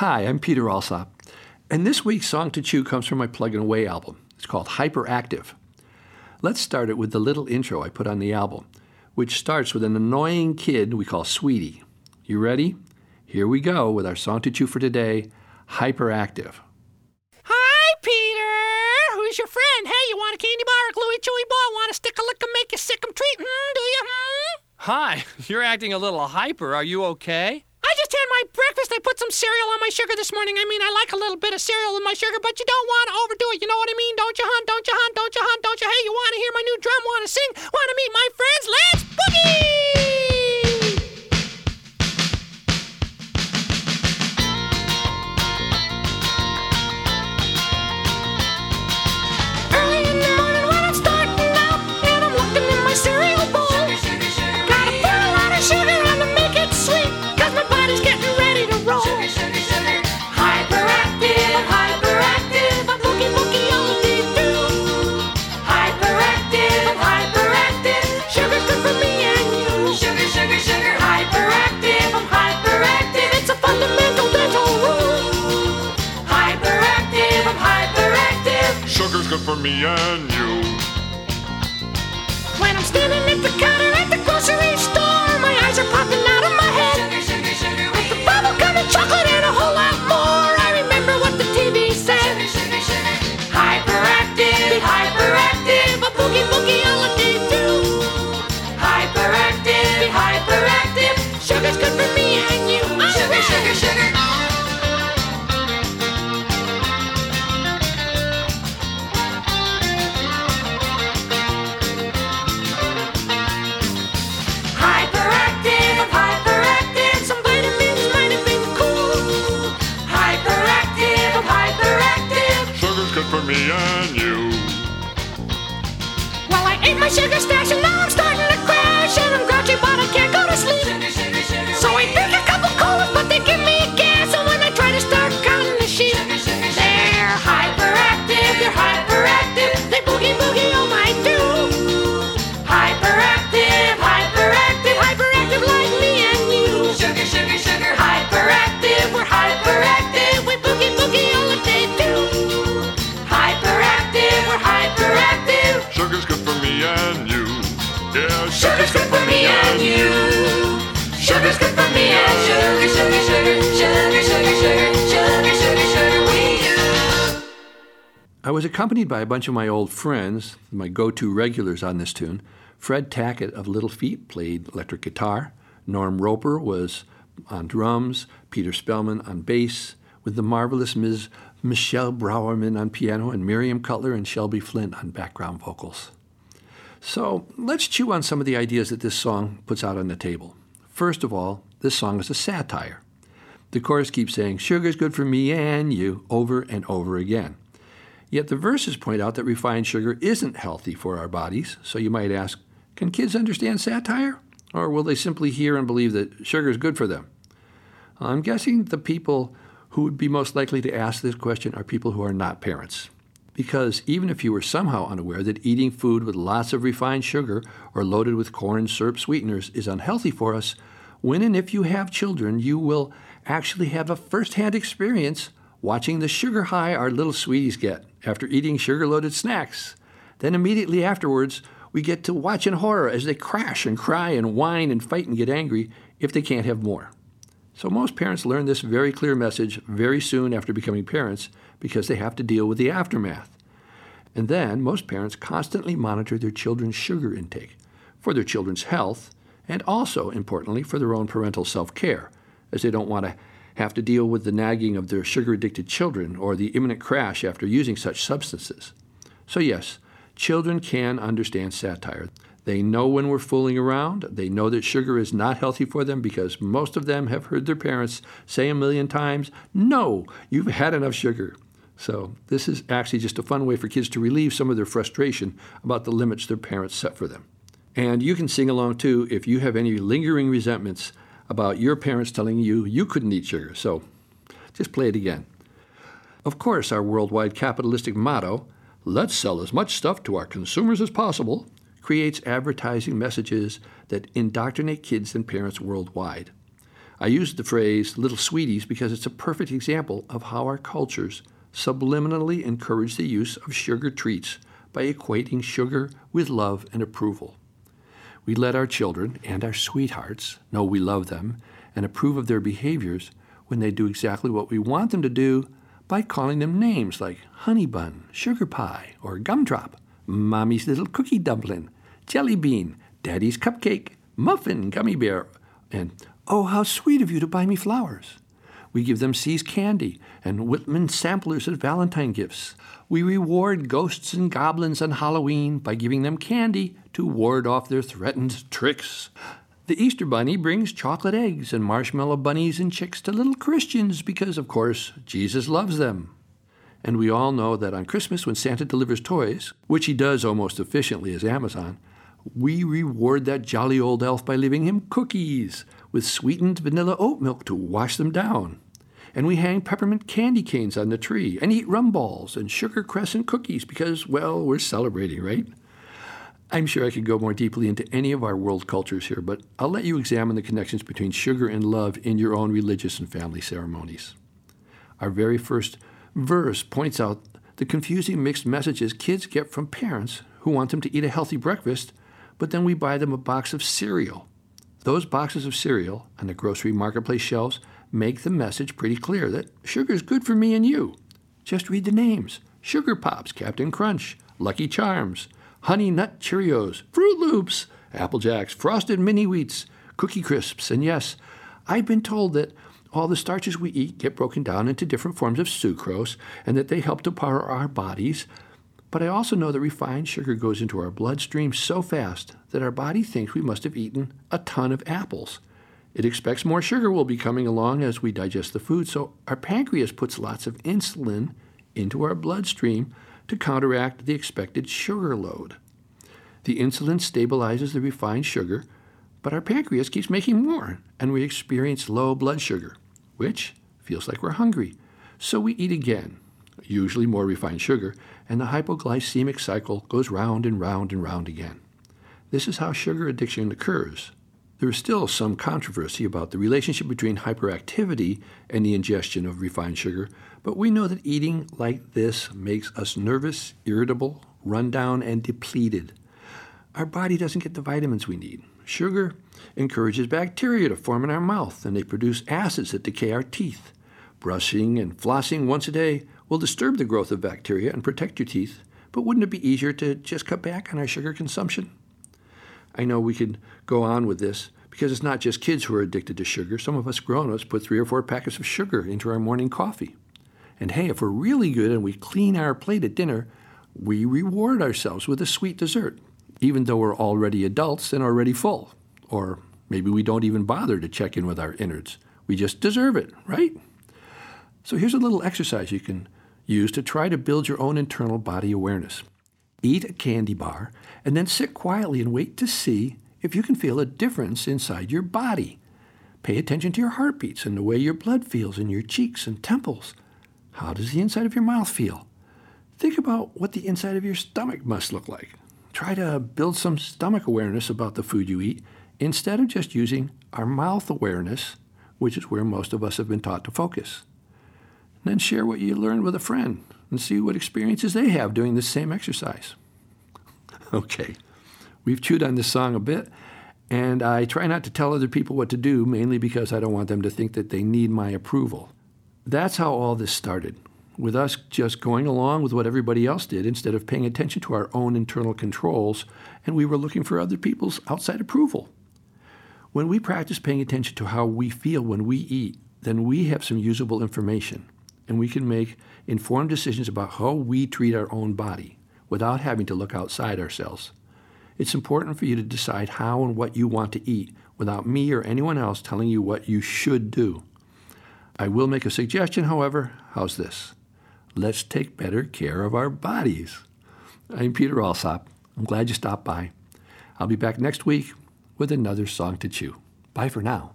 Hi, I'm Peter Alsop, and this week's Song to Chew comes from my Pluggin' Away album. It's called Hyperactive. Let's start it with the little intro I put on the album, which starts with an annoying kid we call Sweetie. You ready? Here we go with our Song to Chew for today Hyperactive. Hi, Peter. Who's your friend? Hey, you want a candy bar or gluey chewy ball? Want a stick a lick and make you sick 'em treat? Hmm, do you? Hmm? Hi, you're acting a little hyper. Are you okay? I just had my breakfast. I put some cereal on my sugar this morning. I mean, I like a little bit of cereal in my sugar, but you don't want to overdo it. You know what I mean? Don't you, hon? Don't you, hon? Don't you, hon? Don't you? Hey, you want to hear my new drum? Want to sing? Me and you. When I'm standing at the counter at the grocery store, my eyes are popping out of my head. With the bubble gum and chocolate sugar stash and I was accompanied by a bunch of my old friends, my go to regulars on this tune. Fred Tackett of Little Feat played electric guitar. Norm Roper was on drums. Peter Spellman on bass, with the marvelous Ms. Michelle Brourman on piano, and Miriam Cutler and Shelby Flint on background vocals. So let's chew on some of the ideas that this song puts out on the table. First of all, this song is a satire. The chorus keeps saying, Sugar's good for me and you, over and over again. Yet the verses point out that refined sugar isn't healthy for our bodies, so you might ask, can kids understand satire? Or will they simply hear and believe that sugar is good for them? I'm guessing the people who would be most likely to ask this question are people who are not parents. Because even if you were somehow unaware that eating food with lots of refined sugar or loaded with corn syrup sweeteners is unhealthy for us, when and if you have children, you will actually have a firsthand experience watching the sugar high our little sweeties get after eating sugar loaded snacks. Then immediately afterwards, we get to watch in horror as they crash and cry and whine and fight and get angry if they can't have more. So most parents learn this very clear message very soon after becoming parents because they have to deal with the aftermath. And then most parents constantly monitor their children's sugar intake for their children's health and also, importantly, for their own parental self care, as they don't want to have to deal with the nagging of their sugar addicted children or the imminent crash after using such substances. So, yes, children can understand satire. They know when we're fooling around. They know that sugar is not healthy for them because most of them have heard their parents say a million times, No, you've had enough sugar. So, this is actually just a fun way for kids to relieve some of their frustration about the limits their parents set for them. And you can sing along too if you have any lingering resentments about your parents telling you you couldn't eat sugar. So, just play it again. Of course, our worldwide capitalistic motto, let's sell as much stuff to our consumers as possible, creates advertising messages that indoctrinate kids and parents worldwide. I use the phrase little sweeties because it's a perfect example of how our cultures subliminally encourage the use of sugar treats by equating sugar with love and approval. We let our children and our sweethearts know we love them and approve of their behaviors when they do exactly what we want them to do by calling them names like honey bun, sugar pie, or gumdrop, mommy's little cookie dumpling, jelly bean, daddy's cupcake, muffin, gummy bear, and oh, how sweet of you to buy me flowers. We give them See's candy and Whitman samplers as Valentine gifts. We reward ghosts and goblins on Halloween by giving them candy to ward off their threatened tricks. The Easter Bunny brings chocolate eggs and marshmallow bunnies and chicks to little Christians because, of course, Jesus loves them. And we all know that on Christmas, when Santa delivers toys, which he does almost efficiently as Amazon, we reward that jolly old elf by leaving him cookies with sweetened vanilla oat milk to wash them down. And we hang peppermint candy canes on the tree and eat rum balls and sugar crescent cookies because, well, we're celebrating, right? I'm sure I could go more deeply into any of our world cultures here, but I'll let you examine the connections between sugar and love in your own religious and family ceremonies. Our very first verse points out the confusing mixed messages kids get from parents who want them to eat a healthy breakfast, but then we buy them a box of cereal. Those boxes of cereal on the grocery marketplace shelves make the message pretty clear that sugar is good for me and you. Just read the names Sugar Pops, Captain Crunch, Lucky Charms, Honey Nut Cheerios, Froot Loops, Apple Jacks, Frosted Mini Wheats, Cookie Crisps, and yes, I've been told that all the starches we eat get broken down into different forms of sucrose and that they help to power our bodies. But I also know that refined sugar goes into our bloodstream so fast that our body thinks we must have eaten a ton of apples. It expects more sugar will be coming along as we digest the food, so our pancreas puts lots of insulin into our bloodstream to counteract the expected sugar load. The insulin stabilizes the refined sugar, but our pancreas keeps making more, and we experience low blood sugar, which feels like we're hungry. So we eat again, usually more refined sugar, and the hypoglycemic cycle goes round and round and round again. This is how sugar addiction occurs. There is still some controversy about the relationship between hyperactivity and the ingestion of refined sugar, but we know that eating like this makes us nervous, irritable, run down, and depleted. Our body doesn't get the vitamins we need. Sugar encourages bacteria to form in our mouth, and they produce acids that decay our teeth. Brushing and flossing once a day will disturb the growth of bacteria and protect your teeth, but wouldn't it be easier to just cut back on our sugar consumption? I know we could go on with this because it's not just kids who are addicted to sugar. Some of us grown ups put three or four packets of sugar into our morning coffee. And hey, if we're really good and we clean our plate at dinner, we reward ourselves with a sweet dessert, even though we're already adults and already full. Or maybe we don't even bother to check in with our innards. We just deserve it, right? So here's a little exercise you can use to try to build your own internal body awareness. Eat a candy bar and then sit quietly and wait to see if you can feel a difference inside your body. Pay attention to your heartbeats and the way your blood feels in your cheeks and temples. How does the inside of your mouth feel? Think about what the inside of your stomach must look like. Try to build some stomach awareness about the food you eat instead of just using our mouth awareness, which is where most of us have been taught to focus. And then share what you learned with a friend and see what experiences they have doing the same exercise. Okay, we've chewed on this song a bit, and I try not to tell other people what to do, mainly because I don't want them to think that they need my approval. That's how all this started, with us just going along with what everybody else did instead of paying attention to our own internal controls, and we were looking for other people's outside approval. When we practice paying attention to how we feel when we eat, then we have some usable information, and we can make informed decisions about how we treat our own body without having to look outside ourselves. It's important for you to decide how and what you want to eat without me or anyone else telling you what you should do. I will make a suggestion, however. How's this? Let's take better care of our bodies. I'm Peter Alsop. I'm glad you stopped by. I'll be back next week with another song to chew. Bye for now.